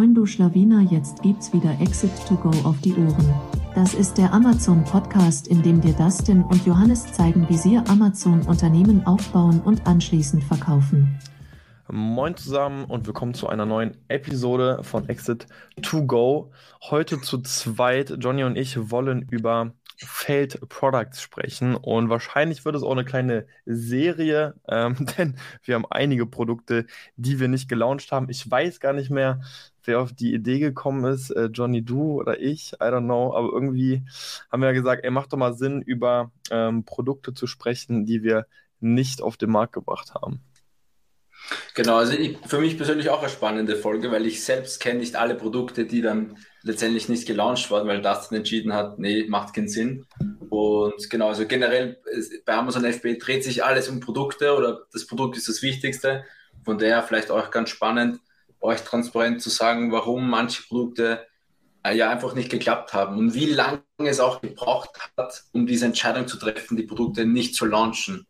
Moin du Schlawiner, jetzt gibt's wieder Exit to Go auf die Ohren. Das ist der Amazon Podcast, in dem dir Dustin und Johannes zeigen, wie sie Amazon Unternehmen aufbauen und anschließend verkaufen. Moin zusammen und willkommen zu einer neuen Episode von Exit to Go. Heute zu zweit, Johnny und ich wollen über Failed Products sprechen und wahrscheinlich wird es auch eine kleine Serie, ähm, denn wir haben einige Produkte, die wir nicht gelauncht haben. Ich weiß gar nicht mehr, wer auf die Idee gekommen ist, äh, Johnny, du oder ich, I don't know, aber irgendwie haben wir ja gesagt, ey, macht doch mal Sinn, über ähm, Produkte zu sprechen, die wir nicht auf den Markt gebracht haben. Genau, also ich, für mich persönlich auch eine spannende Folge, weil ich selbst kenne nicht alle Produkte, die dann letztendlich nicht gelauncht wurden, weil Dustin entschieden hat, nee, macht keinen Sinn. Und genau, also generell bei Amazon FB dreht sich alles um Produkte oder das Produkt ist das Wichtigste. Von daher vielleicht auch ganz spannend, euch transparent zu sagen, warum manche Produkte äh, ja einfach nicht geklappt haben und wie lange es auch gebraucht hat, um diese Entscheidung zu treffen, die Produkte nicht zu launchen.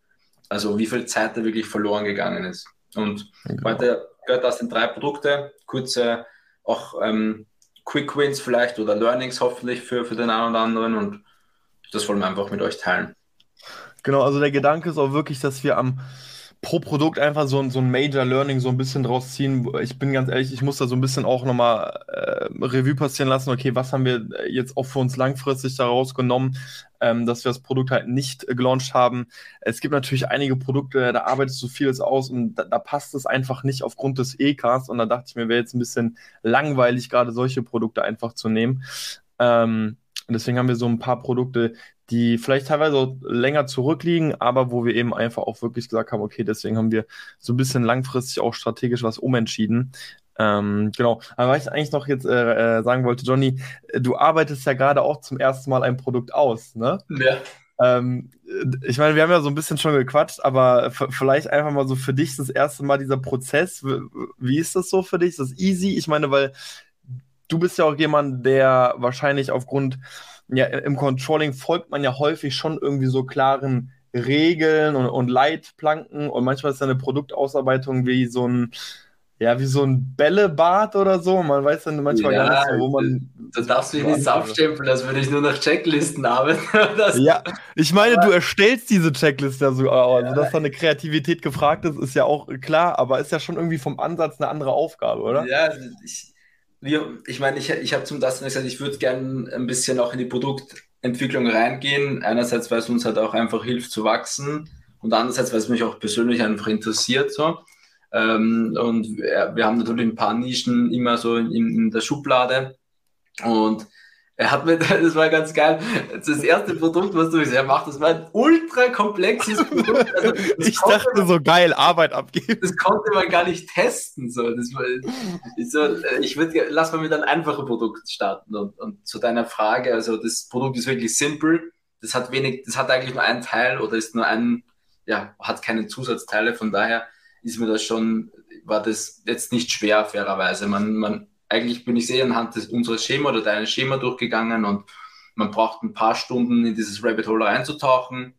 Also wie viel Zeit da wirklich verloren gegangen ist. Und genau. heute gehört das in drei Produkte, kurze auch ähm, Quick Wins vielleicht oder Learnings hoffentlich für, für den einen oder anderen und das wollen wir einfach mit euch teilen. Genau, also der Gedanke ist auch wirklich, dass wir am pro Produkt einfach so, so ein Major Learning so ein bisschen draus ziehen. Ich bin ganz ehrlich, ich muss da so ein bisschen auch nochmal äh, Revue passieren lassen. Okay, was haben wir jetzt auch für uns langfristig daraus genommen, ähm, dass wir das Produkt halt nicht äh, gelauncht haben. Es gibt natürlich einige Produkte, da arbeitest du vieles aus und da, da passt es einfach nicht aufgrund des EKs. Und da dachte ich mir, wäre jetzt ein bisschen langweilig, gerade solche Produkte einfach zu nehmen. Ähm, deswegen haben wir so ein paar Produkte, die vielleicht teilweise länger zurückliegen, aber wo wir eben einfach auch wirklich gesagt haben, okay, deswegen haben wir so ein bisschen langfristig auch strategisch was umentschieden. Ähm, genau. Aber was ich eigentlich noch jetzt äh, äh sagen wollte, Johnny, du arbeitest ja gerade auch zum ersten Mal ein Produkt aus, ne? Ja. Ähm, ich meine, wir haben ja so ein bisschen schon gequatscht, aber vielleicht einfach mal so für dich das erste Mal dieser Prozess. Wie ist das so für dich? Ist das easy? Ich meine, weil du bist ja auch jemand, der wahrscheinlich aufgrund ja, im Controlling folgt man ja häufig schon irgendwie so klaren Regeln und, und Leitplanken und manchmal ist eine Produktausarbeitung wie so ein, ja, wie so ein Bällebad oder so. Man weiß dann manchmal ja, gar nicht wo man. Du darfst mich nicht abstempeln, als würde ich nur nach Checklisten arbeiten. ja, ich meine, du erstellst diese Checkliste ja so, also ja. dass da eine Kreativität gefragt ist, ist ja auch klar, aber ist ja schon irgendwie vom Ansatz eine andere Aufgabe, oder? Ja, ich, wir, ich meine, ich, ich habe zum Dustin gesagt, ich würde gerne ein bisschen auch in die Produktentwicklung reingehen. Einerseits, weil es uns halt auch einfach hilft zu wachsen und andererseits, weil es mich auch persönlich einfach interessiert. So. Ähm, und wir, wir, haben natürlich ein paar Nischen immer so in, in der Schublade. Und er hat mir, das war ganz geil, das erste Produkt, was du gesagt macht, das war ein ultra komplexes Produkt. Also, ich dachte man, so geil, Arbeit abgeben. Das konnte man gar nicht testen. So. Das war, so, ich würde, lass mal mit einem einfachen Produkt starten. Und, und zu deiner Frage, also das Produkt ist wirklich simpel. Das hat wenig, das hat eigentlich nur einen Teil oder ist nur ein, ja, hat keine Zusatzteile. Von daher ist mir das schon, war das jetzt nicht schwer, fairerweise. Man, man eigentlich bin ich sehr anhand des, unseres Schema oder deines Schema durchgegangen und man braucht ein paar Stunden in dieses Rabbit Hole reinzutauchen,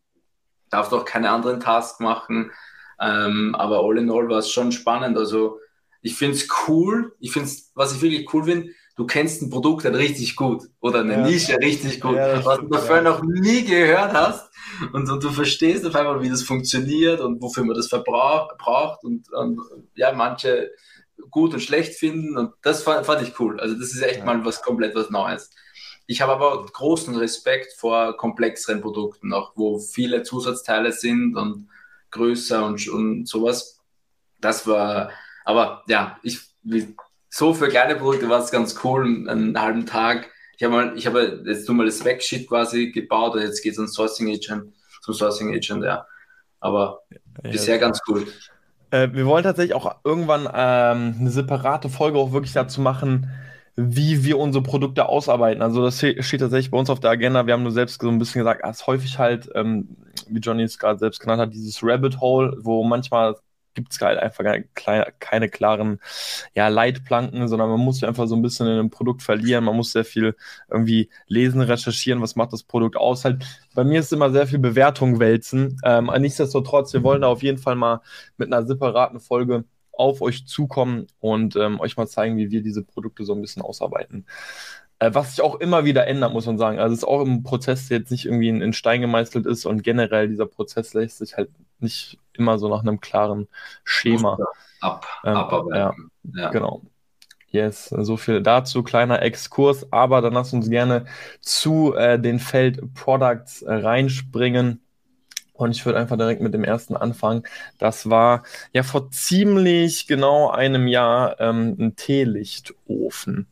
darf doch keine anderen Tasks machen, ähm, aber all in all war es schon spannend. Also ich finde es cool, ich finde was ich wirklich cool finde, du kennst ein Produkt halt richtig gut oder eine ja. Nische richtig gut, ja, was du davor ja. noch nie gehört hast und, und, du verstehst auf einmal, wie das funktioniert und wofür man das verbraucht und, und ja, manche gut und schlecht finden und das fand, fand ich cool. Also das ist echt ja. mal was komplett was Neues. Ich habe aber großen Respekt vor komplexeren Produkten, auch wo viele Zusatzteile sind und größer und, und sowas. Das war, aber ja, ich so für kleine Produkte war es ganz cool, einen halben Tag. Ich habe mal, ich habe jetzt nur mal das Backsheet quasi gebaut und jetzt geht es an Sourcing Agent, zum Sourcing Agent, ja. Aber ja, bisher ganz cool. Äh, wir wollen tatsächlich auch irgendwann ähm, eine separate Folge auch wirklich dazu machen, wie wir unsere Produkte ausarbeiten. Also das steht tatsächlich bei uns auf der Agenda. Wir haben nur selbst so ein bisschen gesagt, es ist häufig halt, ähm, wie Johnny es gerade selbst genannt hat, dieses Rabbit Hole, wo manchmal gibt es halt einfach keine, keine klaren ja, Leitplanken, sondern man muss sich einfach so ein bisschen in einem Produkt verlieren. Man muss sehr viel irgendwie lesen, recherchieren, was macht das Produkt aus. Halt, bei mir ist immer sehr viel Bewertung wälzen. Ähm, nichtsdestotrotz, wir wollen da auf jeden Fall mal mit einer separaten Folge auf euch zukommen und ähm, euch mal zeigen, wie wir diese Produkte so ein bisschen ausarbeiten. Äh, was sich auch immer wieder ändert, muss man sagen. Also es ist auch im Prozess, der jetzt nicht irgendwie in Stein gemeißelt ist und generell dieser Prozess lässt sich halt nicht immer so nach einem klaren Schema ab, ähm, abarbeiten. Ja, ja. Genau. Yes, so viel dazu, kleiner Exkurs, aber dann lass uns gerne zu äh, den Feld Products äh, reinspringen. Und ich würde einfach direkt mit dem ersten anfangen. Das war ja vor ziemlich genau einem Jahr ähm, ein Teelichtofen.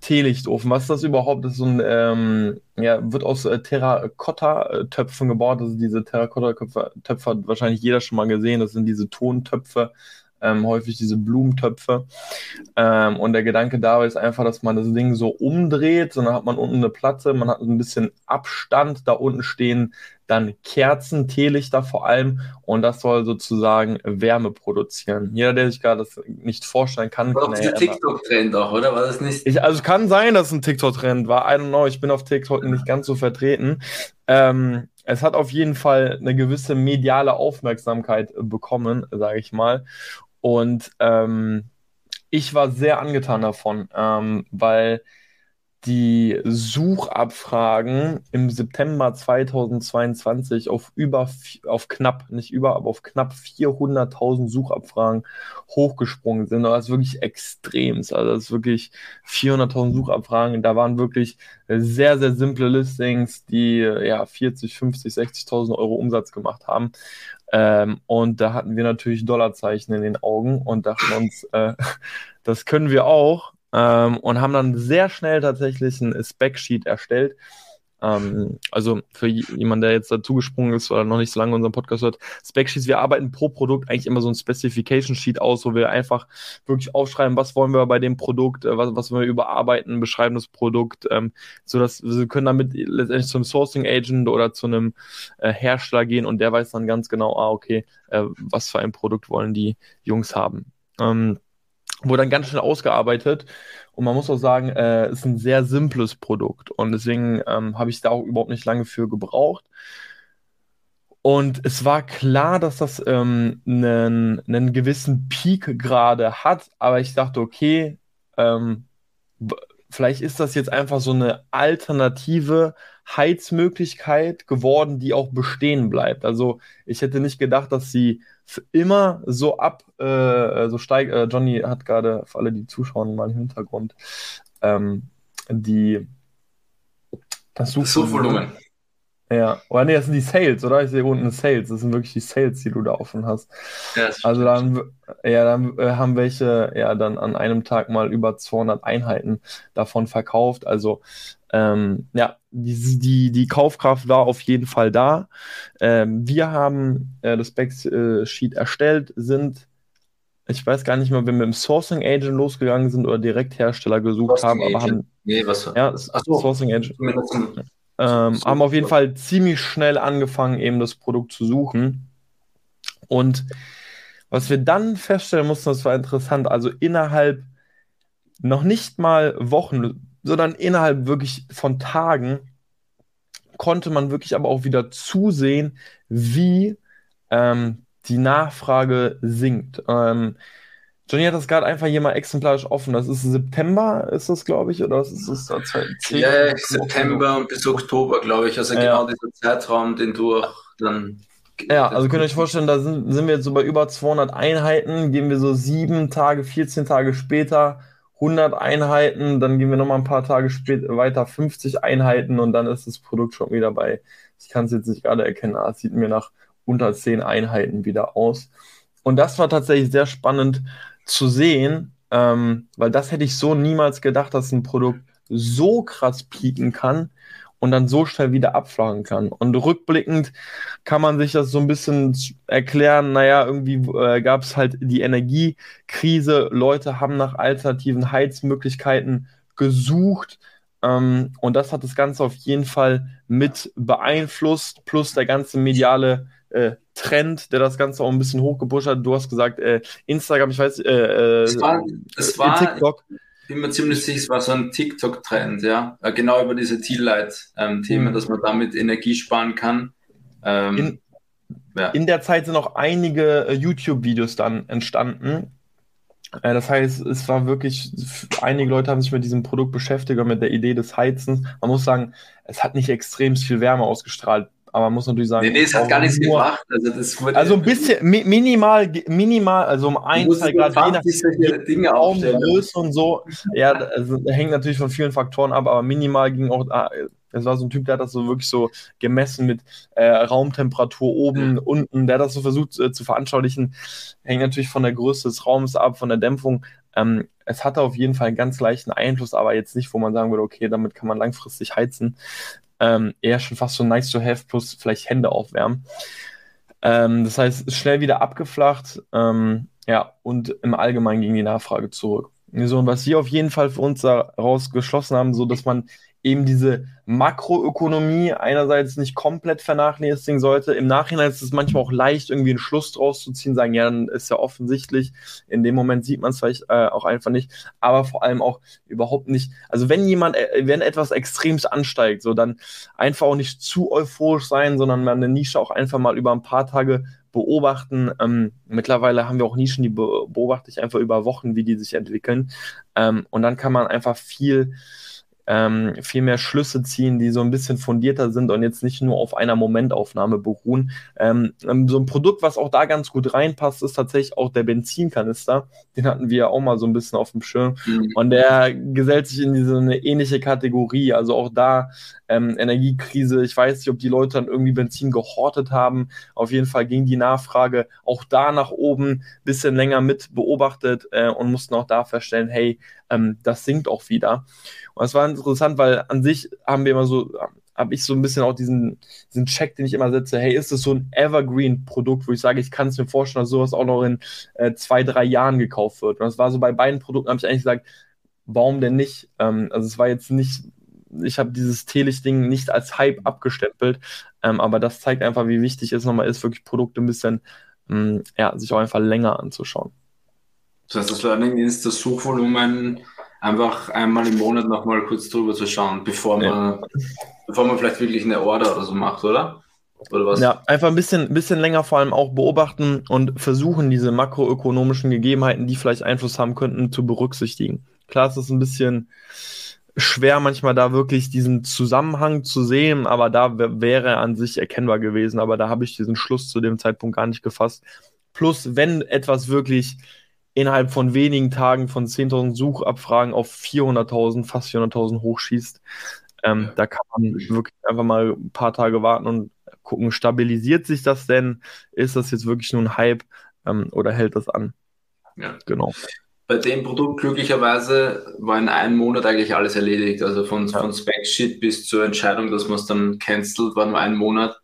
Teelichtofen, was ist das überhaupt? Das ist so ein, ähm, ja, wird aus äh, Terrakotta-Töpfen gebaut. Also diese Terrakotta-Töpfe hat wahrscheinlich jeder schon mal gesehen. Das sind diese Tontöpfe, ähm, häufig diese Blumentöpfe. Ähm, und der Gedanke dabei ist einfach, dass man das Ding so umdreht, sondern hat man unten eine Platte, man hat ein bisschen Abstand, da unten stehen dann Kerzen, Teelichter vor allem und das soll sozusagen Wärme produzieren. Jeder, der sich gerade das nicht vorstellen kann, war kann dieser TikTok-Trend auch, oder? War das nicht? Ich, also kann sein, dass es ein TikTok-Trend war. I don't know, ich bin auf TikTok nicht ganz so vertreten. Ähm, es hat auf jeden Fall eine gewisse mediale Aufmerksamkeit bekommen, sage ich mal. Und ähm, ich war sehr angetan davon, ähm, weil die Suchabfragen im September 2022 auf über, auf knapp, nicht über, aber auf knapp 400.000 Suchabfragen hochgesprungen sind. das ist wirklich extrem. Also das ist wirklich 400.000 Suchabfragen. Da waren wirklich sehr, sehr simple Listings, die ja 40, 50, 60.000 Euro Umsatz gemacht haben. Ähm, und da hatten wir natürlich Dollarzeichen in den Augen und dachten uns, äh, das können wir auch ähm, und haben dann sehr schnell tatsächlich ein Spec-Sheet erstellt. Ähm, also für jemanden, der jetzt dazugesprungen ist oder noch nicht so lange unseren Podcast hört, Spec-Sheets, wir arbeiten pro Produkt eigentlich immer so ein Specification-Sheet aus, wo wir einfach wirklich aufschreiben, was wollen wir bei dem Produkt, äh, was, was wollen wir überarbeiten, beschreiben das Produkt, ähm, sodass wir können damit letztendlich zum Sourcing-Agent oder zu einem äh, Hersteller gehen und der weiß dann ganz genau, ah, okay, äh, was für ein Produkt wollen die Jungs haben. Ähm, wurde dann ganz schnell ausgearbeitet. Und man muss auch sagen, äh, ist ein sehr simples Produkt. Und deswegen ähm, habe ich da auch überhaupt nicht lange für gebraucht. Und es war klar, dass das ähm, einen, einen gewissen Peak gerade hat. Aber ich dachte, okay, ähm, vielleicht ist das jetzt einfach so eine alternative Heizmöglichkeit geworden, die auch bestehen bleibt. Also ich hätte nicht gedacht, dass sie immer so ab, äh, so steigt. Äh, Johnny hat gerade für alle, die zuschauen, mal im Hintergrund ähm, die das Suchvolumen. Ja, oder nee, das sind die Sales, oder? Ich sehe unten Sales. Das sind wirklich die Sales, die du da offen hast. Ja, also dann, ja, dann äh, haben welche ja dann an einem Tag mal über 200 Einheiten davon verkauft. Also ähm, ja, die, die, die Kaufkraft war auf jeden Fall da. Ähm, wir haben äh, das Backsheet erstellt, sind ich weiß gar nicht mehr, wenn wir im Sourcing Agent losgegangen sind oder direkt Hersteller gesucht Sourcing haben, aber Agent. haben nee, was ja, Achso, Sourcing Agent. Ähm, haben auf jeden Fall ziemlich schnell angefangen, eben das Produkt zu suchen. Und was wir dann feststellen mussten, das war interessant, also innerhalb noch nicht mal Wochen, sondern innerhalb wirklich von Tagen konnte man wirklich aber auch wieder zusehen, wie ähm, die Nachfrage sinkt. Ähm, Johnny hat das gerade einfach hier mal exemplarisch offen. Das ist September, ist das, glaube ich, oder ist das? Da? Ja, September und bis Oktober, glaube ich. Also ja. genau dieser Zeitraum, den du dann. Ja, also könnt ihr euch vorstellen, da sind, sind wir jetzt so bei über 200 Einheiten, gehen wir so sieben Tage, 14 Tage später 100 Einheiten, dann gehen wir nochmal ein paar Tage später weiter 50 Einheiten und dann ist das Produkt schon wieder bei, ich kann es jetzt nicht gerade erkennen, aber es sieht mir nach unter 10 Einheiten wieder aus. Und das war tatsächlich sehr spannend zu sehen, ähm, weil das hätte ich so niemals gedacht, dass ein Produkt so krass pieken kann und dann so schnell wieder abflachen kann. Und rückblickend kann man sich das so ein bisschen erklären, naja, irgendwie äh, gab es halt die Energiekrise, Leute haben nach alternativen Heizmöglichkeiten gesucht. Ähm, und das hat das Ganze auf jeden Fall mit beeinflusst, plus der ganze mediale äh, Trend, der das Ganze auch ein bisschen hochgepusht hat. Du hast gesagt, äh, Instagram, ich weiß, äh, äh es war, es war TikTok. Bin mir ziemlich sicher, es war so ein TikTok-Trend, ja. Äh, genau über diese Teal-Light-Themen, mhm. dass man damit Energie sparen kann. Ähm, in, ja. in, der Zeit sind auch einige äh, YouTube-Videos dann entstanden, Äh, das heißt, es war wirklich, einige Leute haben sich mit diesem Produkt beschäftigt und mit der Idee des Heizens. Man muss sagen, es hat nicht extrem viel Wärme ausgestrahlt aber man muss natürlich sagen. Nee, nee, es hat gar nichts nur, gebracht. Also, das wurde also ein bisschen mi minimal, minimal, also um ein, zwei Grad je nach Dinge Größe und so. Ja, also, hängt natürlich von vielen Faktoren ab, aber minimal ging auch. Ah, es war so ein Typ, der hat das so wirklich so gemessen mit äh, Raumtemperatur oben, mhm. unten. Der hat das so versucht äh, zu veranschaulichen. Hängt natürlich von der Größe des Raums ab, von der Dämpfung. Ähm, es hatte auf jeden Fall einen ganz leichten Einfluss, aber jetzt nicht, wo man sagen würde, okay, damit kann man langfristig heizen ähm, eher schon fast so nice to have plus vielleicht Hände aufwärmen. Ähm, das heißt, schnell wieder abgeflacht. Ähm, ja, und im Allgemeinen ging die Nachfrage zurück. So, und was wir auf jeden Fall für uns daraus geschlossen haben, so dass man eben diese Makroökonomie einerseits nicht komplett vernachlässigen sollte. Im Nachhinein ist es manchmal auch leicht, irgendwie einen Schluss draus zu ziehen, sagen, ja, dann ist ja offensichtlich. In dem Moment sieht man es vielleicht äh, auch einfach nicht, aber vor allem auch überhaupt nicht. Also wenn jemand, äh, wenn etwas extremst ansteigt, so dann einfach auch nicht zu euphorisch sein, sondern man eine Nische auch einfach mal über ein paar Tage beobachten. Ähm, mittlerweile haben wir auch Nischen, die beobachte ich einfach über Wochen, wie die sich entwickeln. Ähm, und dann kann man einfach viel ähm, viel mehr Schlüsse ziehen, die so ein bisschen fundierter sind und jetzt nicht nur auf einer Momentaufnahme beruhen. Ähm, ähm, so ein Produkt, was auch da ganz gut reinpasst, ist tatsächlich auch der Benzinkanister. Den hatten wir ja auch mal so ein bisschen auf dem Schirm. Mhm. Und der gesellt sich in diese eine ähnliche Kategorie. Also auch da ähm, Energiekrise. Ich weiß nicht, ob die Leute dann irgendwie Benzin gehortet haben. Auf jeden Fall ging die Nachfrage auch da nach oben, bisschen länger mit beobachtet äh, und mussten auch da feststellen, hey, ähm, das sinkt auch wieder. Und das war interessant, weil an sich haben wir immer so, habe ich so ein bisschen auch diesen, diesen Check, den ich immer setze, hey, ist es so ein Evergreen-Produkt, wo ich sage, ich kann es mir vorstellen, dass sowas auch noch in äh, zwei, drei Jahren gekauft wird. Und das war so bei beiden Produkten, habe ich eigentlich gesagt, warum denn nicht? Ähm, also es war jetzt nicht, ich habe dieses Teelicht-Ding nicht als Hype abgestempelt, ähm, aber das zeigt einfach, wie wichtig es nochmal ist, wirklich Produkte ein bisschen, mh, mm, ja, sich auch einfach länger anzuschauen. Das heißt, das Learning ist, das Suchvolumen einfach einmal im Monat nochmal kurz drüber zu schauen, bevor man, ja. bevor man vielleicht wirklich eine Order oder so macht, oder? Oder was? Ja, einfach ein bisschen, bisschen länger vor allem auch beobachten und versuchen, diese makroökonomischen Gegebenheiten, die vielleicht Einfluss haben könnten, zu berücksichtigen. Klar, es ist ein bisschen schwer, manchmal da wirklich diesen Zusammenhang zu sehen, aber da wäre an sich erkennbar gewesen. Aber da habe ich diesen Schluss zu dem Zeitpunkt gar nicht gefasst. Plus, wenn etwas wirklich innerhalb von wenigen Tagen von 10.000 Suchabfragen auf 400.000, fast 400.000 hochschießt. Ähm, ja. Da kann man wirklich einfach mal ein paar Tage warten und gucken, stabilisiert sich das denn? Ist das jetzt wirklich nur ein Hype ähm, oder hält das an? Ja, genau. Bei dem Produkt glücklicherweise war in einem Monat eigentlich alles erledigt. Also von, ja. von Spec-Sheet bis zur Entscheidung, dass man es dann cancelt, war nur ein Monat.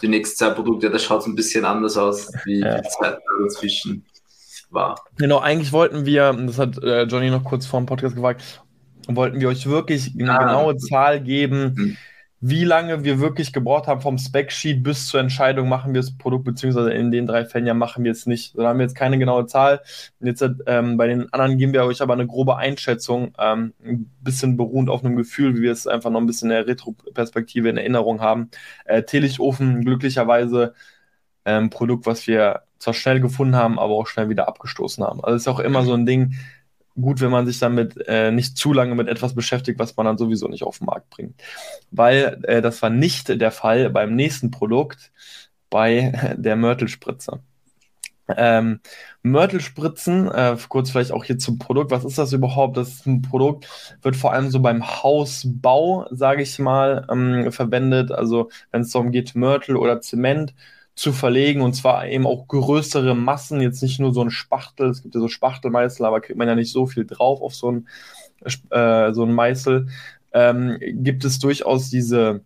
Die nächsten zwei Produkte, da schaut es ein bisschen anders aus, wie ja. die Zeit dazwischen war. Genau, eigentlich wollten wir, das hat äh, Johnny noch kurz vor dem Podcast gefragt, wollten wir euch wirklich eine ah. genaue Zahl geben, hm. wie lange wir wirklich gebraucht haben vom Spec-Sheet bis zur Entscheidung, machen wir das Produkt, beziehungsweise in den drei Fällen ja machen wir es nicht. Da haben wir jetzt keine genaue Zahl. Jetzt ähm, bei den anderen geben wir euch aber eine grobe Einschätzung, ähm, ein bisschen beruhend auf einem Gefühl, wie wir es einfach noch ein bisschen in der Retro-Perspektive in Erinnerung haben. Äh, Teelichtofen glücklicherweise ähm, Produkt, was wir zwar schnell gefunden haben, aber auch schnell wieder abgestoßen haben. Also ist auch immer so ein Ding, gut, wenn man sich damit äh, nicht zu lange mit etwas beschäftigt, was man dann sowieso nicht auf den Markt bringt. Weil äh, das war nicht der Fall beim nächsten Produkt, bei der Mörtelspritze. Ähm, Mörtelspritzen, äh, kurz vielleicht auch hier zum Produkt. Was ist das überhaupt? Das ist ein Produkt, wird vor allem so beim Hausbau, sage ich mal, ähm, verwendet. Also wenn es darum geht, Mörtel oder Zement zu verlegen und zwar eben auch größere Massen, jetzt nicht nur so ein Spachtel, es gibt ja so Spachtelmeißel, aber kriegt man ja nicht so viel drauf auf so ein, äh, so ein Meißel, ähm, gibt es durchaus diese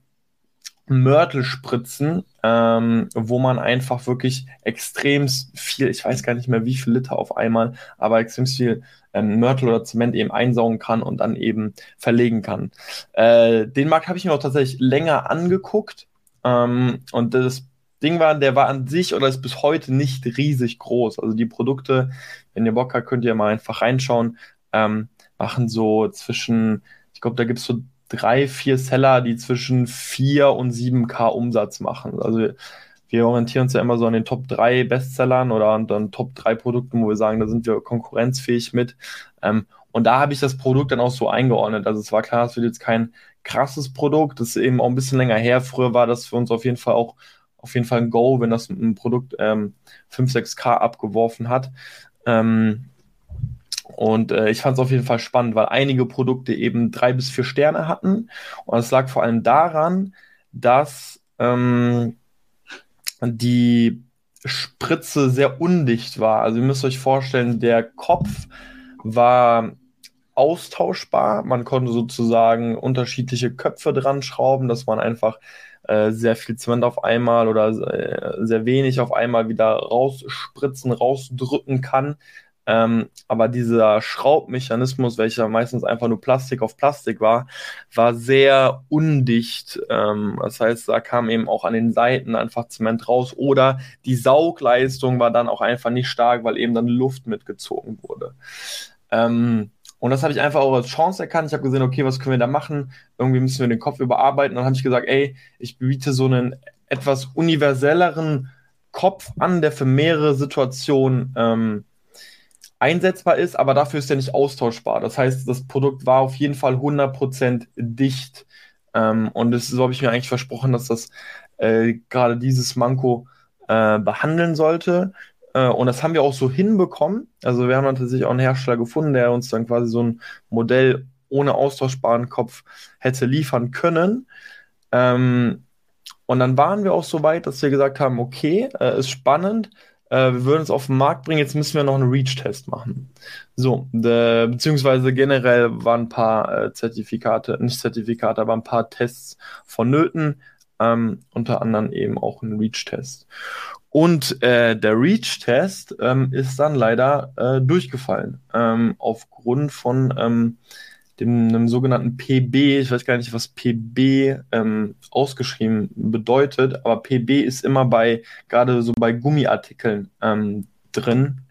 Mörtelspritzen, ähm, wo man einfach wirklich extrem viel, ich weiß gar nicht mehr wie viel Liter auf einmal, aber extrem viel ähm, Mörtel oder Zement eben einsaugen kann und dann eben verlegen kann. Äh, den Markt habe ich mir auch tatsächlich länger angeguckt ähm, und das Ding war, der war an sich oder ist bis heute nicht riesig groß. Also die Produkte, wenn ihr Bock habt, könnt ihr mal einfach reinschauen, ähm, machen so zwischen, ich glaube, da gibt es so drei, vier Seller, die zwischen 4 und 7K Umsatz machen. Also wir orientieren uns ja immer so an den Top 3 Bestsellern oder an den Top 3 Produkten, wo wir sagen, da sind wir konkurrenzfähig mit. Ähm, und da habe ich das Produkt dann auch so eingeordnet. Also es war klar, es wird jetzt kein krasses Produkt. Das ist eben auch ein bisschen länger her. Früher war das für uns auf jeden Fall auch auf jeden Fall ein Go, wenn das ein Produkt ähm, 5, 6K abgeworfen hat. Ähm, und äh, ich fand es auf jeden Fall spannend, weil einige Produkte eben drei bis vier Sterne hatten. Und es lag vor allem daran, dass ähm, die Spritze sehr undicht war. Also ihr müsst euch vorstellen, der Kopf war austauschbar. Man konnte sozusagen unterschiedliche Köpfe dran schrauben, dass man einfach äh, sehr viel Zement auf einmal oder äh, sehr wenig auf einmal wieder rausspritzen, rausdrücken kann. Ähm, aber dieser Schraubmechanismus, welcher meistens einfach nur Plastik auf Plastik war, war sehr undicht. Ähm, das heißt, da kam eben auch an den Seiten einfach Zement raus oder die Saugleistung war dann auch einfach nicht stark, weil eben dann Luft mitgezogen wurde. Ähm, und das habe ich einfach auch als Chance erkannt. Ich habe gesehen, okay, was können wir da machen? Irgendwie müssen wir den Kopf überarbeiten. Und dann habe ich gesagt, ey, ich biete so einen etwas universelleren Kopf an, der für mehrere Situationen ähm, einsetzbar ist, aber dafür ist er nicht austauschbar. Das heißt, das Produkt war auf jeden Fall 100% dicht. Ähm, und das, so habe ich mir eigentlich versprochen, dass das äh, gerade dieses Manko äh, behandeln sollte. Äh, und das haben wir auch so hinbekommen. Also wir haben tatsächlich auch einen Hersteller gefunden, der uns dann quasi so ein Modell ohne austauschbaren Kopf hätte liefern können. Ähm, und dann waren wir auch so weit, dass wir gesagt haben, okay, äh, ist spannend, äh, wir würden es auf den Markt bringen, jetzt müssen wir noch einen Reach-Test machen. So, de, beziehungsweise generell waren ein paar äh, Zertifikate, nicht Zertifikate, aber ein paar Tests vonnöten, ähm, unter anderem eben auch ein Reach-Test. Und äh, der Reach-Test ähm, ist dann leider äh, durchgefallen. Ähm, aufgrund von ähm, dem einem sogenannten PB, ich weiß gar nicht, was PB ähm, ausgeschrieben bedeutet, aber PB ist immer bei, gerade so bei Gummiartikeln ähm, drin.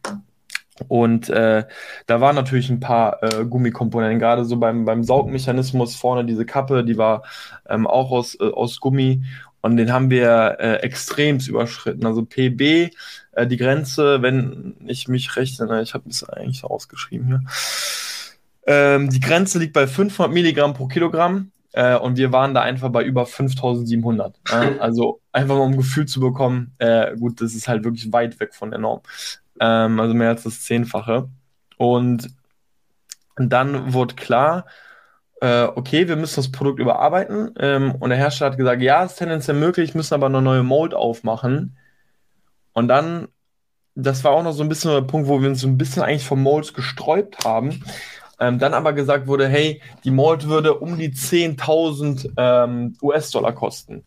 Und äh, da waren natürlich ein paar äh, Gummikomponenten, gerade so beim, beim Saugmechanismus vorne diese Kappe, die war ähm, auch aus, äh, aus Gummi. Und den haben wir äh, extremst überschritten. Also PB, äh, die Grenze, wenn ich mich recht erinnere, ich habe es eigentlich ausgeschrieben hier. Ähm, die Grenze liegt bei 500 Milligramm pro Kilogramm. Äh, und wir waren da einfach bei über 5700. Äh, also einfach mal um ein Gefühl zu bekommen, äh, gut, das ist halt wirklich weit weg von der Norm. Ähm, also mehr als das Zehnfache. Und dann wurde klar, äh, okay, wir müssen das Produkt überarbeiten. Ähm, und der Hersteller hat gesagt, ja, ist tendenziell möglich, müssen aber eine neue Mold aufmachen. Und dann, das war auch noch so ein bisschen der Punkt, wo wir uns so ein bisschen eigentlich vom Molds gesträubt haben. Ähm, dann aber gesagt wurde, hey, die Mold würde um die 10.000 ähm, US-Dollar kosten.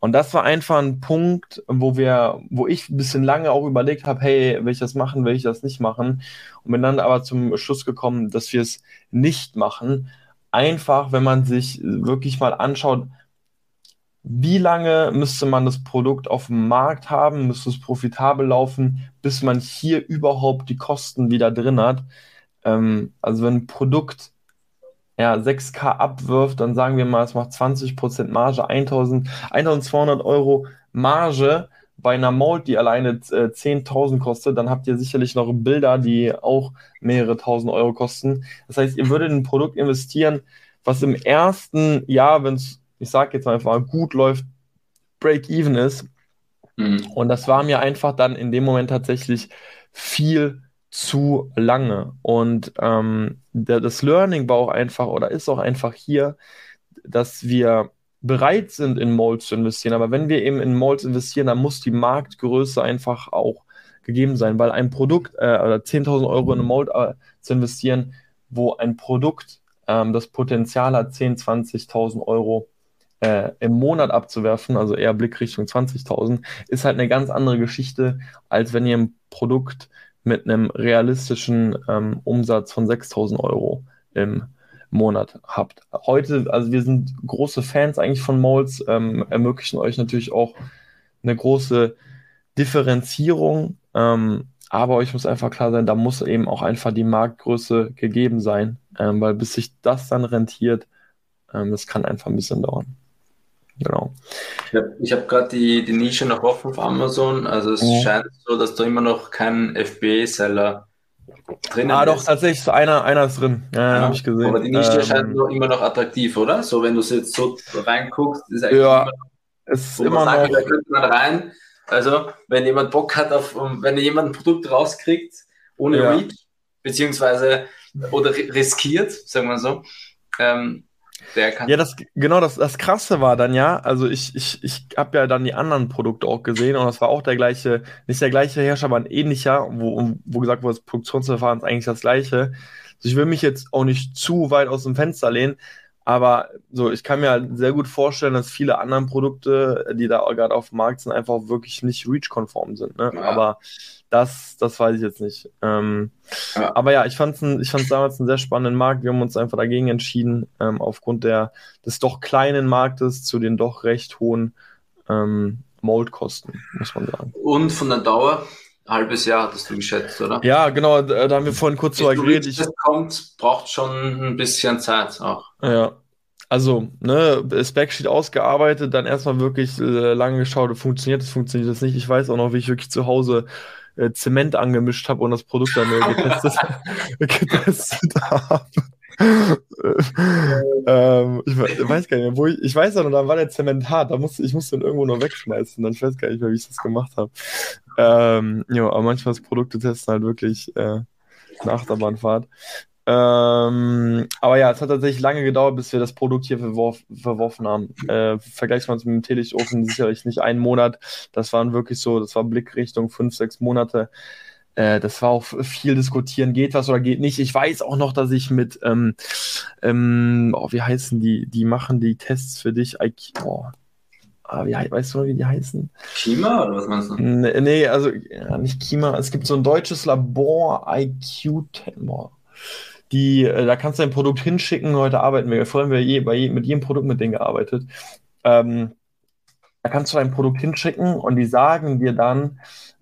Und das war einfach ein Punkt, wo wir, wo ich ein bisschen lange auch überlegt habe, hey, will ich das machen, will ich das nicht machen? Und bin dann aber zum Schluss gekommen, dass wir es nicht machen, einfach, wenn man sich wirklich mal anschaut, wie lange müsste man das Produkt auf dem Markt haben, müsste es profitabel laufen, bis man hier überhaupt die Kosten wieder drin hat. Ähm, also wenn ein Produkt ja, 6K abwirft, dann sagen wir mal, es macht 20% Marge, 1000, 1200 Euro Marge bei einer Mold, die alleine äh, 10.000 kostet, dann habt ihr sicherlich noch Bilder, die auch mehrere tausend Euro kosten. Das heißt, ihr würdet in ein Produkt investieren, was im ersten Jahr, wenn es, ich sage jetzt einfach mal, gut läuft, Break-Even ist. Mhm. Und das war mir einfach dann in dem Moment tatsächlich viel zu lange. Und ähm, der, das Learning war auch einfach oder ist auch einfach hier, dass wir bereit sind, in Molds zu investieren. Aber wenn wir eben in Molds investieren, dann muss die Marktgröße einfach auch gegeben sein, weil ein Produkt äh, oder 10.000 Euro in eine Mold äh, zu investieren, wo ein Produkt ähm, das Potenzial hat, 10.000, 20.000 Euro äh, im Monat abzuwerfen, also eher Blickrichtung 20.000, ist halt eine ganz andere Geschichte, als wenn ihr ein Produkt mit einem realistischen ähm, Umsatz von 6.000 Euro im Monat habt. Heute, also wir sind große Fans eigentlich von Molds, ähm, ermöglichen euch natürlich auch eine große Differenzierung, ähm, aber euch muss einfach klar sein, da muss eben auch einfach die Marktgröße gegeben sein, ähm, weil bis sich das dann rentiert, ähm, das kann einfach ein bisschen dauern. Genau. Ich habe hab gerade die, die Nische noch offen auf Amazon. Also es Mhm. scheint so, dass da immer noch kein FBA-Seller drinnen Ah, doch, tatsächlich, so einer, einer ist drin. Ja, Ja, habe ich gesehen. Aber die Nische Ähm, scheint noch, immer noch attraktiv, oder? So, wenn du es jetzt so reinguckst, ist eigentlich Ja, immer, es ist immer sagt, noch. da könnte man rein. Also, wenn jemand Bock hat auf, wenn jemand ein Produkt rauskriegt, ohne Ja. Reach, beziehungsweise oder ri- riskiert, sagen wir so, ähm, der kann. Ja, das, genau, das, das Krasse war dann ja, also ich, ich, ich habe ja dann die anderen Produkte auch gesehen und das war auch der gleiche, nicht der gleiche Herrscher, aber ein ähnlicher, wo, wo gesagt wurde, das Produktionsverfahren ist eigentlich das gleiche. Also ich will mich jetzt auch nicht zu weit aus dem Fenster lehnen, aber so, ich kann mir halt sehr gut vorstellen, dass viele anderen Produkte, die da gerade auf dem Markt sind, einfach wirklich nicht REACH-konform sind. Ne? Ja. Aber das, das weiß ich jetzt nicht. Ähm, Ja. aber ja, ich fand es ich fand's damals einen sehr spannenden Markt. Wir haben uns einfach dagegen entschieden, ähm, aufgrund der, des doch kleinen Marktes zu den doch recht hohen ähm, Moldkosten, muss man sagen. Und von der Dauer, halbes Jahr hattest du geschätzt, oder? Ja, genau, da, haben wir vorhin kurz drüber geredet. Ich, kommt, braucht schon ein bisschen Zeit auch. ja, also, ne, Specsheet ausgearbeitet, dann erstmal wirklich äh, lange geschaut, funktioniert das, funktioniert das nicht. Ich weiß auch noch, wie ich wirklich zu Hause äh, Zement angemischt habe und das Produkt dann äh, getestet, getestet habe. ähm, ich we- weiß gar nicht mehr, wo ich, ich weiß auch noch, da war der Zement hart, da musste, ich musste ihn irgendwo noch wegschmeißen, dann ich weiß gar nicht mehr, wie ich das gemacht habe. Ähm, ja, aber manchmal ist Produkte testen halt wirklich äh, eine Achterbahnfahrt. Ähm, aber ja, es hat tatsächlich lange gedauert, bis wir das Produkt hier verworf, verworfen haben. Äh, uns mit dem Teelichtofen sicherlich nicht einen Monat. Das waren wirklich so, das war Blickrichtung fünf, sechs Monate. Äh, das war auch viel diskutieren, geht was oder geht nicht. Ich weiß auch noch, dass ich mit, ähm, ähm, oh, wie heißen die? Die machen die Tests für dich. IQ, oh. Ah, wie, weißt du noch, wie die heißen? Klima oder was meinst du? Nee, nee, also ja, nicht Kima. Es gibt so ein deutsches Labor, IQ, boah. Die, äh, da kannst du ein Produkt hinschicken. Heute arbeiten wir, vorhin haben wir je, bei je, mit jedem Produkt mit denen gearbeitet. Ähm, da kannst du dein Produkt hinschicken und die sagen dir dann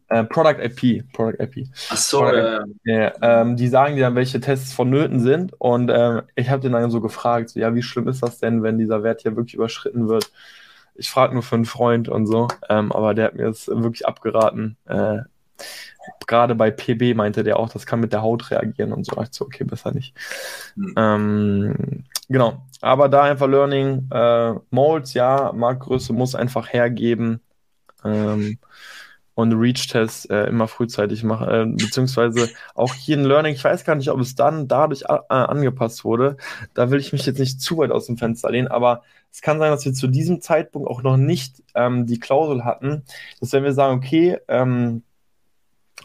äh, Product IP, Product IP. Ach so, Oder- äh, ähm, die sagen dir dann, welche Tests vonnöten sind. Und ähm, ich habe den dann so gefragt, so, ja, wie schlimm ist das denn, wenn dieser Wert hier wirklich überschritten wird? Ich frage nur für einen Freund und so, ähm, aber der hat mir das wirklich abgeraten. Äh, Gerade bei PB meinte der auch, das kann mit der Haut reagieren und so. Ich so, okay, besser nicht. Hm. Ähm, genau, aber da einfach Learning, äh, Molds, ja, Marktgröße muss einfach hergeben. Ähm, und Reach-Tests äh, immer frühzeitig machen, äh, beziehungsweise auch hier ein Learning, ich weiß gar nicht, ob es dann dadurch äh, angepasst wurde. Da will ich mich jetzt nicht zu weit aus dem Fenster lehnen, aber es kann sein, dass wir zu diesem Zeitpunkt auch noch nicht ähm, die Klausel hatten, dass wenn wir sagen, okay, ähm,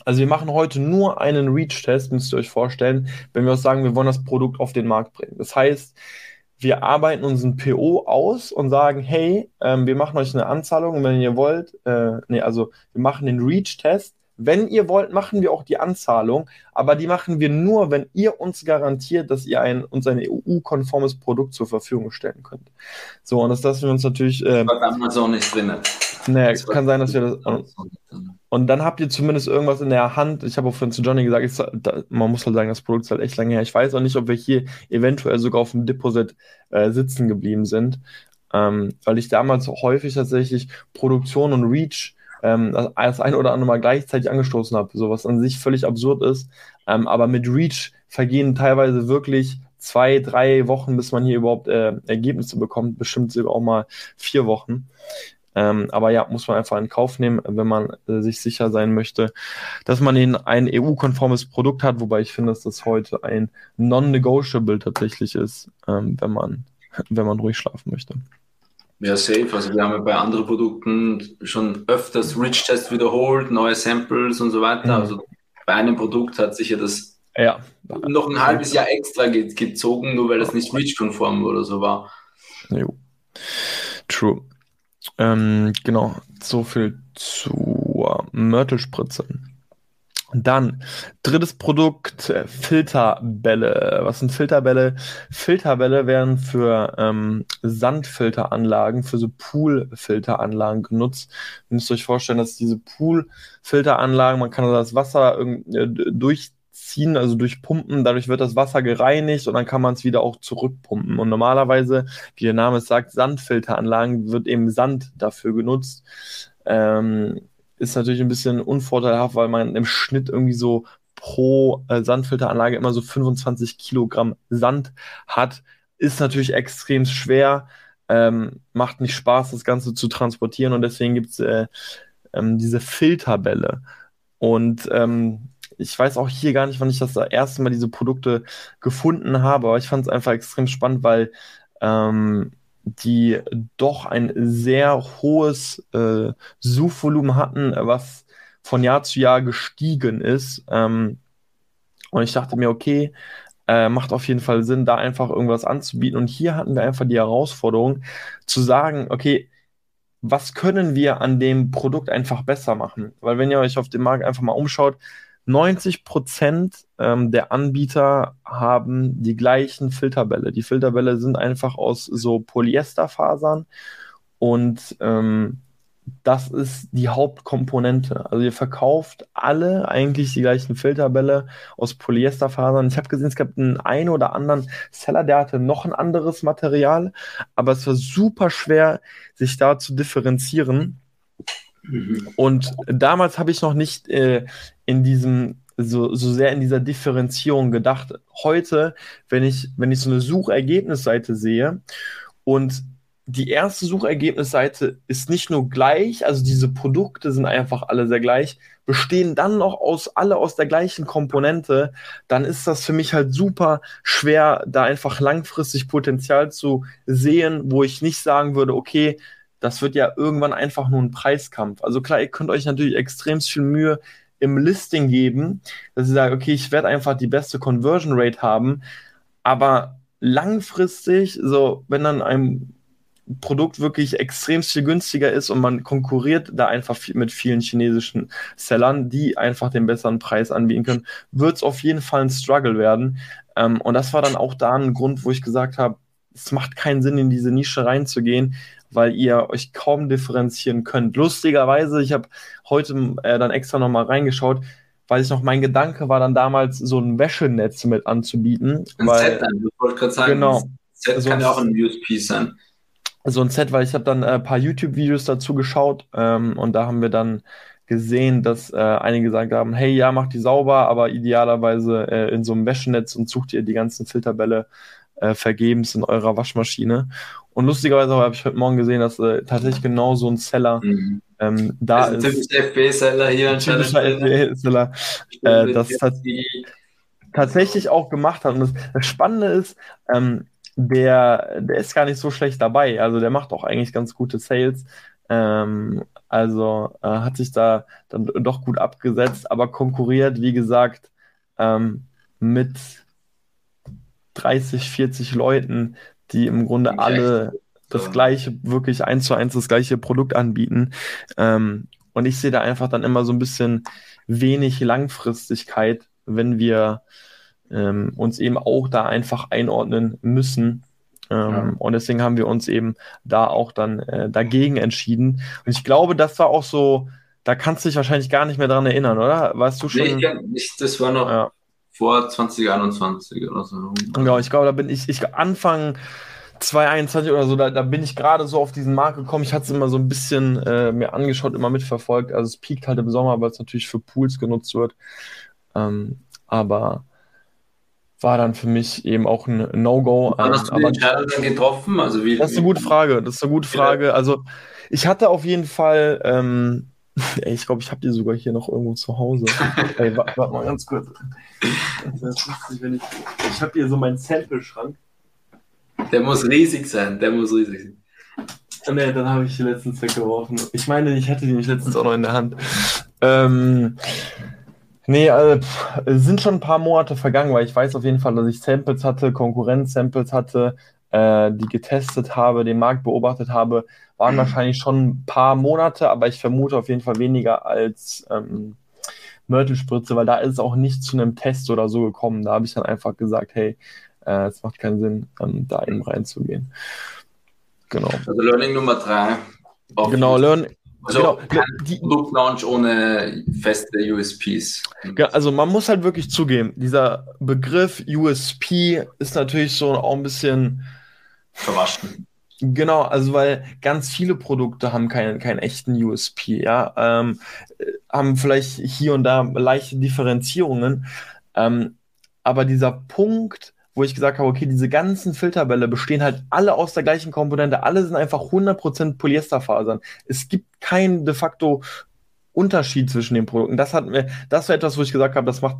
also wir machen heute nur einen Reach-Test, müsst ihr euch vorstellen, wenn wir auch sagen, wir wollen das Produkt auf den Markt bringen. Das heißt, wir arbeiten unseren PO aus und sagen, hey, ähm, wir machen euch eine Anzahlung wenn ihr wollt, äh, nee, also wir machen den Reach-Test. Wenn ihr wollt, machen wir auch die Anzahlung, aber die machen wir nur, wenn ihr uns garantiert, dass ihr ein, uns ein EU-konformes Produkt zur Verfügung stellen könnt. So, und das lassen wir uns natürlich, äh, war damals auch nicht drinnen. naja, Das war- kann sein, dass wir das, und dann habt ihr zumindest irgendwas in der Hand. Ich habe auch vorhin zu Johnny gesagt, ich, da, man muss halt sagen, das Produkt ist halt echt lange her. Ich weiß auch nicht, ob wir hier eventuell sogar auf dem Deposit äh, sitzen geblieben sind, ähm, weil ich damals häufig tatsächlich Produktion und Reach ähm, das, das ein oder andere Mal gleichzeitig angestoßen habe, so was an sich völlig absurd ist. Ähm, aber mit Reach vergehen teilweise wirklich zwei, drei Wochen, bis man hier überhaupt äh, Ergebnisse bekommt, bestimmt sogar auch mal vier Wochen. Ähm, aber ja, muss man einfach in Kauf nehmen, wenn man äh, sich sicher sein möchte, dass man in ein EU-konformes Produkt hat, wobei ich finde, dass das heute ein Non-Negotiable tatsächlich ist, ähm, wenn man, wenn man ruhig schlafen möchte. Ja, safe. Also wir haben ja bei anderen Produkten schon öfters Rich-Test wiederholt, neue Samples und so weiter. Mhm. Also bei einem Produkt hat sich ja das Ja, noch ein halbes Jahr extra ge gezogen, nur weil es nicht Rich-konform oder so war. jo. True. Ähm, genau, so viel zur Mörtelspritze. Dann, drittes Produkt, äh, Filterbälle. Was sind Filterbälle? Filterbälle werden für ähm, Sandfilteranlagen, für so Poolfilteranlagen genutzt. Ihr müsst euch vorstellen, dass diese Poolfilteranlagen, man kann da das Wasser äh, durch ziehen, also durch Pumpen. Dadurch wird das Wasser gereinigt und dann kann man es wieder auch zurückpumpen. Und normalerweise, wie der Name es sagt, Sandfilteranlagen wird eben Sand dafür genutzt. Ähm, ist natürlich ein bisschen unvorteilhaft, weil man im Schnitt irgendwie so pro äh, Sandfilteranlage immer so 25 Kilogramm Sand hat. Ist natürlich extrem schwer, ähm, macht nicht Spaß, das Ganze zu transportieren und deswegen gibt es äh, ähm, diese Filterbälle. Und ähm, ich weiß auch hier gar nicht, wann ich das, das erste Mal diese Produkte gefunden habe, aber ich fand es einfach extrem spannend, weil ähm, die doch ein sehr hohes äh, Suchvolumen hatten, was von Jahr zu Jahr gestiegen ist. Ähm, und ich dachte mir, okay, äh, macht auf jeden Fall Sinn, da einfach irgendwas anzubieten. Und hier hatten wir einfach die Herausforderung zu sagen, okay, was können wir an dem Produkt einfach besser machen? Weil wenn ihr euch auf dem Markt einfach mal umschaut, 90 Prozent ähm, der Anbieter haben die gleichen Filterbälle. Die Filterbälle sind einfach aus so Polyesterfasern und ähm, das ist die Hauptkomponente. Also ihr verkauft alle eigentlich die gleichen Filterbälle aus Polyesterfasern. Ich habe gesehen, es gab einen einen oder anderen Seller, der hatte noch ein anderes Material, aber es war super schwer, sich da zu differenzieren. Und damals habe ich noch nicht äh, in diesem so, so sehr in dieser Differenzierung gedacht. Heute, wenn ich, wenn ich so eine Suchergebnisseite sehe und die erste Suchergebnisseite ist nicht nur gleich, also diese Produkte sind einfach alle sehr gleich, bestehen dann noch aus alle aus der gleichen Komponente, dann ist das für mich halt super schwer, da einfach langfristig Potenzial zu sehen, wo ich nicht sagen würde, okay, das wird ja irgendwann einfach nur ein Preiskampf. Also klar, ihr könnt euch natürlich extrem viel Mühe im Listing geben, dass ihr sagt, okay, ich werde einfach die beste Conversion Rate haben, aber langfristig, so wenn dann ein Produkt wirklich extrem viel günstiger ist und man konkurriert da einfach mit vielen chinesischen Sellern, die einfach den besseren Preis anbieten können, wird es auf jeden Fall ein Struggle werden. Ähm, und das war dann auch da ein Grund, wo ich gesagt habe, es macht keinen Sinn, in diese Nische reinzugehen, weil ihr euch kaum differenzieren könnt. Lustigerweise, ich habe heute äh, dann extra nochmal reingeschaut, weil ich noch mein Gedanke war, dann damals so ein Wäschenetz mit anzubieten. Ein weil, Set dann, ich wollte gerade sagen, genau, Set also, kann ja auch ein USP sein. So ein Set, weil ich habe dann äh, ein paar YouTube-Videos dazu geschaut ähm, und da haben wir dann gesehen, dass äh, einige gesagt haben, hey, ja, macht die sauber, aber idealerweise äh, in so einem Wäschenetz und sucht ihr die ganzen Filterbälle äh, vergebens in eurer Waschmaschine. Und lustigerweise habe ich heute Morgen gesehen, dass äh, tatsächlich genau so ein Seller mhm. ähm, da also ist. Typischer FB-Seller hier Typischer FB-Seller, äh, das tatsächlich auch gemacht hat. Und das, das Spannende ist, ähm, der, der ist gar nicht so schlecht dabei. Also der macht auch eigentlich ganz gute Sales. Ähm, also äh, hat sich da dann doch gut abgesetzt, aber konkurriert, wie gesagt, ähm, mit 30, 40 Leuten, die im Grunde alle das gleiche, wirklich eins zu eins das gleiche Produkt anbieten. Ähm, und ich sehe da einfach dann immer so ein bisschen wenig Langfristigkeit, wenn wir ähm, uns eben auch da einfach einordnen müssen. Ähm, ja. Und deswegen haben wir uns eben da auch dann äh, dagegen entschieden. Und ich glaube, das war auch so, da kannst du dich wahrscheinlich gar nicht mehr dran erinnern, oder? Weißt du schon? Nee, ich das war noch ja. Vor 2021 oder so. Genau, ich glaube, da bin ich, ich Anfang 2021 oder so, da, da bin ich gerade so auf diesen Markt gekommen. Ich hatte es immer so ein bisschen äh, mir angeschaut, immer mitverfolgt. Also es piekt halt im Sommer, weil es natürlich für Pools genutzt wird. Ähm, aber war dann für mich eben auch ein No-Go. Wann hast du die Entscheidung dann getroffen? Also wie, das ist eine gute Frage. Das ist eine gute Frage. Also ich hatte auf jeden Fall, ähm, ey, ich glaube, ich habe die sogar hier noch irgendwo zu Hause. ey, warte, warte mal ganz kurz. Das lustig, wenn ich, ich habe hier so meinen Sample-Schrank. Der muss riesig sein. Der muss riesig sein. Ne, dann habe ich die letztens weggeworfen. Ich meine, ich hatte die nicht letztens auch noch in der Hand. Ähm, Nee, äh, es sind schon ein paar Monate vergangen, weil ich weiß auf jeden Fall, dass ich Samples hatte, Konkurrenz-Samples hatte, äh, die getestet habe, den Markt beobachtet habe, waren mhm. wahrscheinlich schon ein paar Monate, aber ich vermute auf jeden Fall weniger als ähm, Mörtelspritze, weil da ist es auch nicht zu einem Test oder so gekommen. Da habe ich dann einfach gesagt, hey, äh, es macht keinen Sinn, ähm, da eben reinzugehen. Genau. Also Learning Nummer drei. Genau, Learn, Also genau, kein die, Produktlaunch ohne feste USPs. Ja, also man muss halt wirklich zugeben, dieser Begriff USP ist natürlich so auch ein bisschen Verwaschen. Genau, also weil ganz viele Produkte haben keinen, keinen echten USP, ja, ähm, äh, haben vielleicht hier und da leichte Differenzierungen, ähm, aber dieser Punkt, wo ich gesagt habe, okay, diese ganzen Filterbälle bestehen halt alle aus der gleichen Komponente, alle sind einfach 100% Polyesterfasern. Es gibt keinen de facto Unterschied zwischen den Produkten. Das hat mir, das war etwas, wo ich gesagt habe, das macht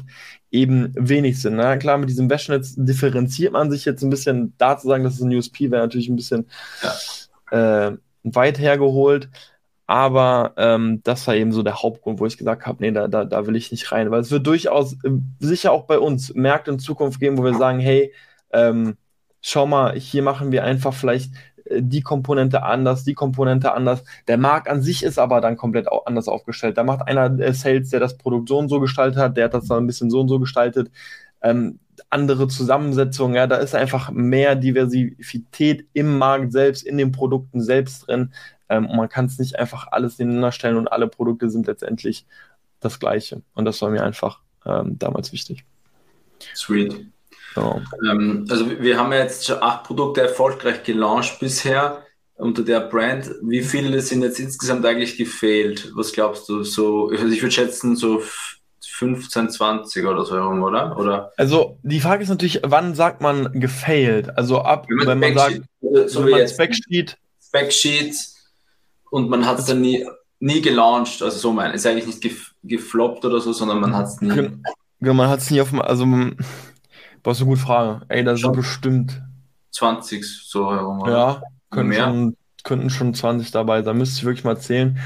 eben wenig Sinn. Na klar, mit diesem Wäschnetz differenziert man sich jetzt ein bisschen. Da zu sagen, das ist ein USP, wäre natürlich ein bisschen ja. äh, weit hergeholt. Aber ähm, das war eben so der Hauptgrund, wo ich gesagt habe, nee, da, da, da will ich nicht rein. Weil es wird durchaus äh, sicher auch bei uns Märkte in Zukunft geben, wo wir sagen, hey, ähm, schau mal, hier machen wir einfach vielleicht die Komponente anders, die Komponente anders. Der Markt an sich ist aber dann komplett anders aufgestellt. Da macht einer äh, Sales, der das Produkt so und so gestaltet hat, der hat das dann ein bisschen so und so gestaltet. Ähm, andere Zusammensetzungen, ja, da ist einfach mehr Diversität im Markt selbst, in den Produkten selbst drin. Ähm, man kann es nicht einfach alles nebeneinander stellen und alle Produkte sind letztendlich das Gleiche. Und das war mir einfach ähm, damals wichtig. Sweet. Genau. Ähm, also wir haben jetzt schon acht Produkte erfolgreich gelauncht bisher unter der Brand. Wie viele sind jetzt insgesamt eigentlich gefehlt? Was glaubst du? So, also ich würde schätzen, so 15, 20 oder so herum, oder? oder? Also die Frage ist natürlich, wann sagt man gefailt? Also ab, wenn man, wenn man sagt, also, so wenn man Specsheet. Specsheet und man hat es dann nie, nie gelauncht, also so mein, ist eigentlich nicht gef gefloppt oder so, sondern man hat es nie. Genau, man hat es nie auf dem, also was eine gute Frage. Ey, da sind bestimmt 20 so herum. Ja, könnten schon, könnten schon 20 dabei sein. Müsste ich wirklich mal zählen.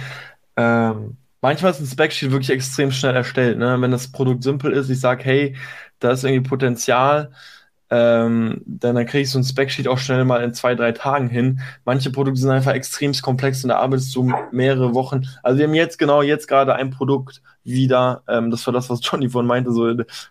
Ähm, manchmal ist ein Specsheet wirklich extrem schnell erstellt. Ne? Wenn das Produkt simpel ist, ich sage, hey, da ist irgendwie Potenzial, ähm, dann, dann kriege ich so ein Specsheet auch schnell mal in zwei, drei Tagen hin. Manche Produkte sind einfach extrem komplex und da arbeitest du mehrere Wochen. Also wir haben jetzt genau jetzt gerade ein Produkt wieder, ähm, das war das, was Johnny vorhin meinte, so,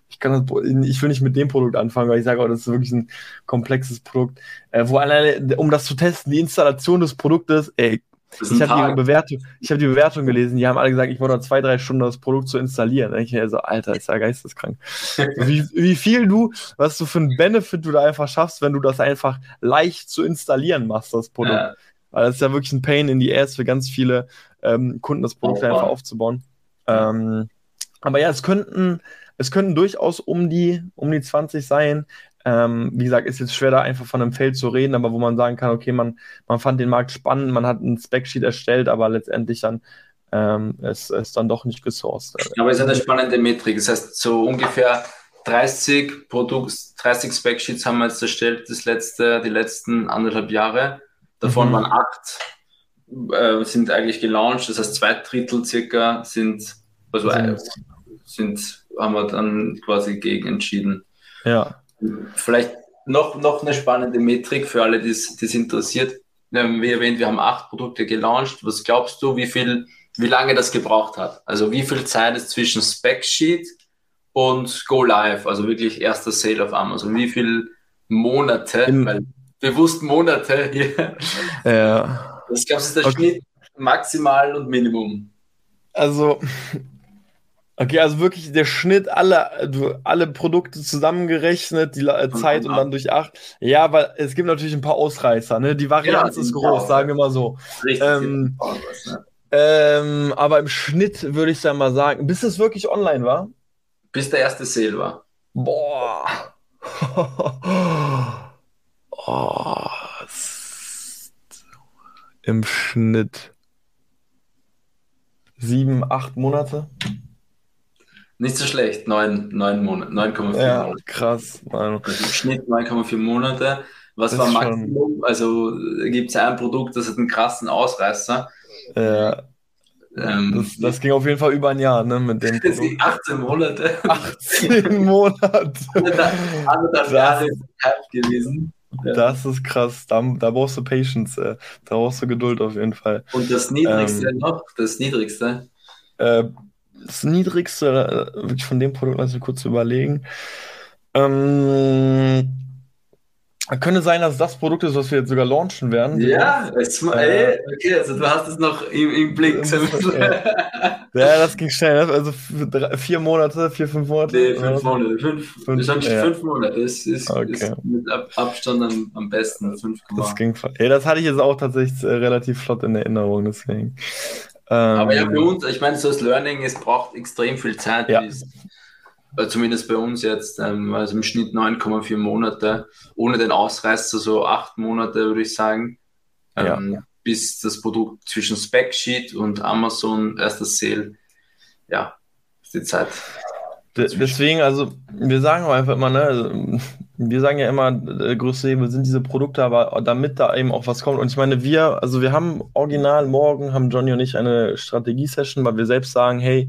ich kann das, ich will nicht mit dem Produkt anfangen, weil ich sage, oh, das ist wirklich ein komplexes Produkt, äh, wo alleine, um das zu testen, die Installation des Produktes, ey, ich habe die Bewertung, ich habe die Bewertung gelesen, die haben alle gesagt, ich brauche noch zwei, drei Stunden das Produkt zu installieren. Da ich mir so, Alter, ist ja geisteskrank. wie, wie viel du, was du für einen Benefit du da einfach schaffst, wenn du das einfach leicht zu installieren machst, das Produkt. Ja. Weil das ist ja wirklich ein Pain in the ass für ganz viele ähm, Kunden, das Produkt oh, einfach aufzubauen. Ähm, aber ja, es könnten, es könnten durchaus um die, um die 20 sein. Ähm, wie gesagt, ist jetzt schwer, da einfach von einem Feld zu reden, aber wo man sagen kann, okay, man, man fand den Markt spannend, man hat ein Specsheet erstellt, aber letztendlich dann ähm, ist es dann doch nicht gesourced. Aber es ist eine spannende Metrik. Das heißt, so ungefähr 30 Produkt, 30 Specsheets haben wir jetzt erstellt, das letzte, die letzten anderthalb Jahre. Davon mhm. waren acht äh, sind eigentlich gelauncht. Das heißt, zwei Drittel circa sind, also sind, sind haben wir dann quasi gegen entschieden. Ja. Vielleicht noch, noch eine spannende Metrik für alle, die es interessiert. Wie erwähnt, wir haben acht Produkte gelauncht. Was glaubst du, wie viel, wie lange das gebraucht hat? Also wie viel Zeit ist zwischen Spec Sheet und Go Live, also wirklich erster Sale auf Amazon? Wie viele Monate, Im, weil bewusst Monate hier. Ja. Was glaubst du, ist der okay. Schnitt maximal und Minimum? Also, Okay, also wirklich der Schnitt, alle, alle Produkte zusammengerechnet, die äh, Zeit und dann durch acht. Ja, weil es gibt natürlich ein paar Ausreißer, ne? Die Varianz ja, ist groß, ja. sagen wir mal so. Richtig. Ähm, ne? ähm, aber im Schnitt würde ich dann mal sagen, bis es wirklich online war. Bis der erste Sale war. Boah. oh. Im Schnitt sieben, acht Monate. Nicht so schlecht, 9, 9 Monate, 9,4 ja, Monate. Krass. Also Im Schnitt 9,4 Monate. Was das war Maximum? Schon... Also gibt es ein Produkt, das hat einen krassen Ausreißer. Ja. Ähm, das, das, ging auf jeden Fall über ein Jahr, ne? Mit dem das ging 18 Monate. 18 Monate. Anderthalb Jahre gewesen. Das ist krass. Da, da brauchst du Patience, äh. da brauchst du Geduld auf jeden Fall. Und das Niedrigste ähm, noch, das Niedrigste? Äh, das Niedrigste, äh, wirklich von dem Produkt, lass mich kurz überlegen. Ähm, könnte sein, dass das Produkt ist, was wir jetzt sogar launchen werden. Ja, jetzt, äh, ey, okay, also du hast es noch im, im Blick. ja. ja, das ging schnell. Ne? Also drei, vier Monate, vier, fünf Monate. Nee, fünf Monate. Fünf, fünf, fünf, ja. fünf Monate. Das ist, okay. ist mit Abstand am, am besten. Fünf das ging ey, Das hatte ich jetzt auch tatsächlich äh, relativ flott in Erinnerung, deswegen. Ähm, Aber ja, für uns, ich meine, so das Learning, es braucht extrem viel Zeit. Ja. Bis, äh, zumindest bei uns jetzt, ähm, also im Schnitt 9,4 Monate, ohne den Ausreißer so acht Monate, würde ich sagen, ähm, ja. bis das Produkt zwischen Specsheet und Amazon erster Sale, ja, ist die Zeit. Deswegen, also wir sagen einfach immer, ne, also, wir sagen ja immer, der größte Hebel sind diese Produkte, aber damit da eben auch was kommt. Und ich meine, wir, also wir haben original morgen, haben Johnny und ich eine Strategie-Session, weil wir selbst sagen, hey,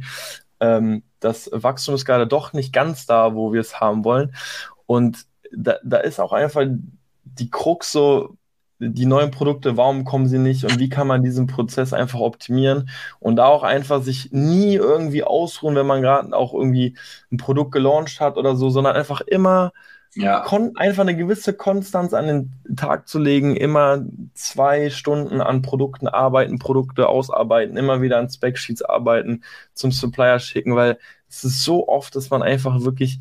ähm, das Wachstum ist gerade doch nicht ganz da, wo wir es haben wollen. Und da, da ist auch einfach die Krux so, die neuen Produkte, warum kommen sie nicht und wie kann man diesen Prozess einfach optimieren und da auch einfach sich nie irgendwie ausruhen, wenn man gerade auch irgendwie ein Produkt gelauncht hat oder so, sondern einfach immer ja. einfach eine gewisse Konstanz an den Tag zu legen, immer zwei Stunden an Produkten arbeiten, Produkte ausarbeiten, immer wieder an Spec-Sheets arbeiten, zum Supplier schicken, weil es ist so oft, dass man einfach wirklich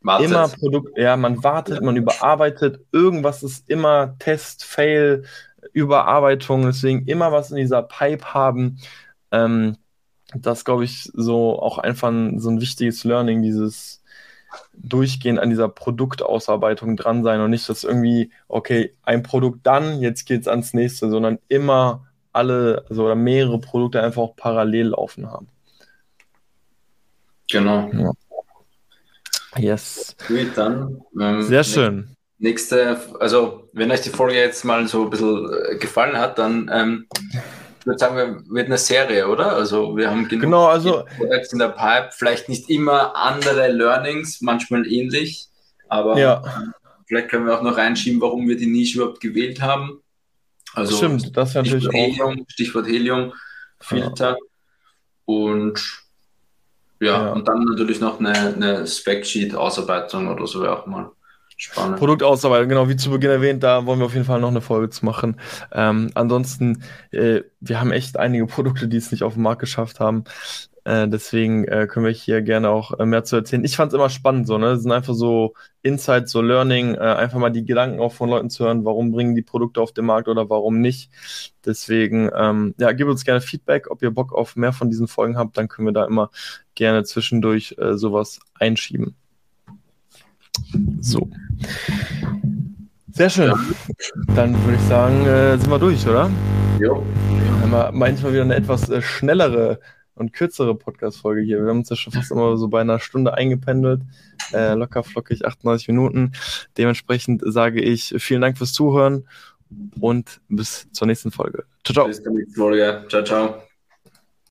wartet. immer Produkt, ja, man wartet, man überarbeitet, irgendwas ist immer Test, Fail, Überarbeitung, deswegen immer was in dieser Pipe haben. Ähm, das glaube ich so auch einfach ein, so ein wichtiges Learning, dieses durchgehend an dieser Produktausarbeitung dran sein und nicht, dass irgendwie, okay, ein Produkt dann, jetzt geht es ans nächste, sondern immer alle, also oder mehrere Produkte einfach auch parallel laufen haben. Genau. Ja. Yes. Gut, dann. Ähm, Sehr schön. Nächste, also wenn euch die Folge jetzt mal so ein bisschen äh, gefallen hat, dann ähm, ich würde sagen, wird eine Serie, oder? Also wir haben genug genau, also, Products in der Pipe, vielleicht nicht immer andere Learnings, manchmal ähnlich, aber ja. vielleicht können wir auch noch reinschieben, warum wir die Nische überhaupt gewählt haben. Also Stimmt, das natürlich Stichwort Helium, Stichwort Helium, Filter ja. und ja, ja, und dann natürlich noch eine, eine Spec-Sheet-Ausarbeitung oder so auch mal. Spannend. Produktausarbeitung, genau, wie zu Beginn erwähnt, da wollen wir auf jeden Fall noch eine Folge zu machen. Ähm, ansonsten, äh, wir haben echt einige Produkte, die es nicht auf den Markt geschafft haben. Äh, deswegen äh, können wir hier gerne auch äh, mehr zu erzählen. Ich fand es immer spannend, so, ne? Das sind einfach so Insights, so Learning, äh, einfach mal die Gedanken auch von Leuten zu hören, warum bringen die Produkte auf den Markt oder warum nicht. Deswegen, ähm, ja, gebt uns gerne Feedback, ob ihr Bock auf mehr von diesen Folgen habt, dann können wir da immer gerne zwischendurch äh, sowas einschieben. So. Sehr schön. Dann würde ich sagen, äh, sind wir durch, oder? Ja. Haben wir manchmal wieder eine etwas äh, schnellere und kürzere Podcast-Folge hier. Wir haben uns ja schon fast immer so bei einer Stunde eingependelt. Äh, locker flockig 38 Minuten. Dementsprechend sage ich vielen Dank fürs Zuhören und bis zur nächsten Folge. Ciao, ciao. Bis zur nächsten Folge. Ciao, ciao.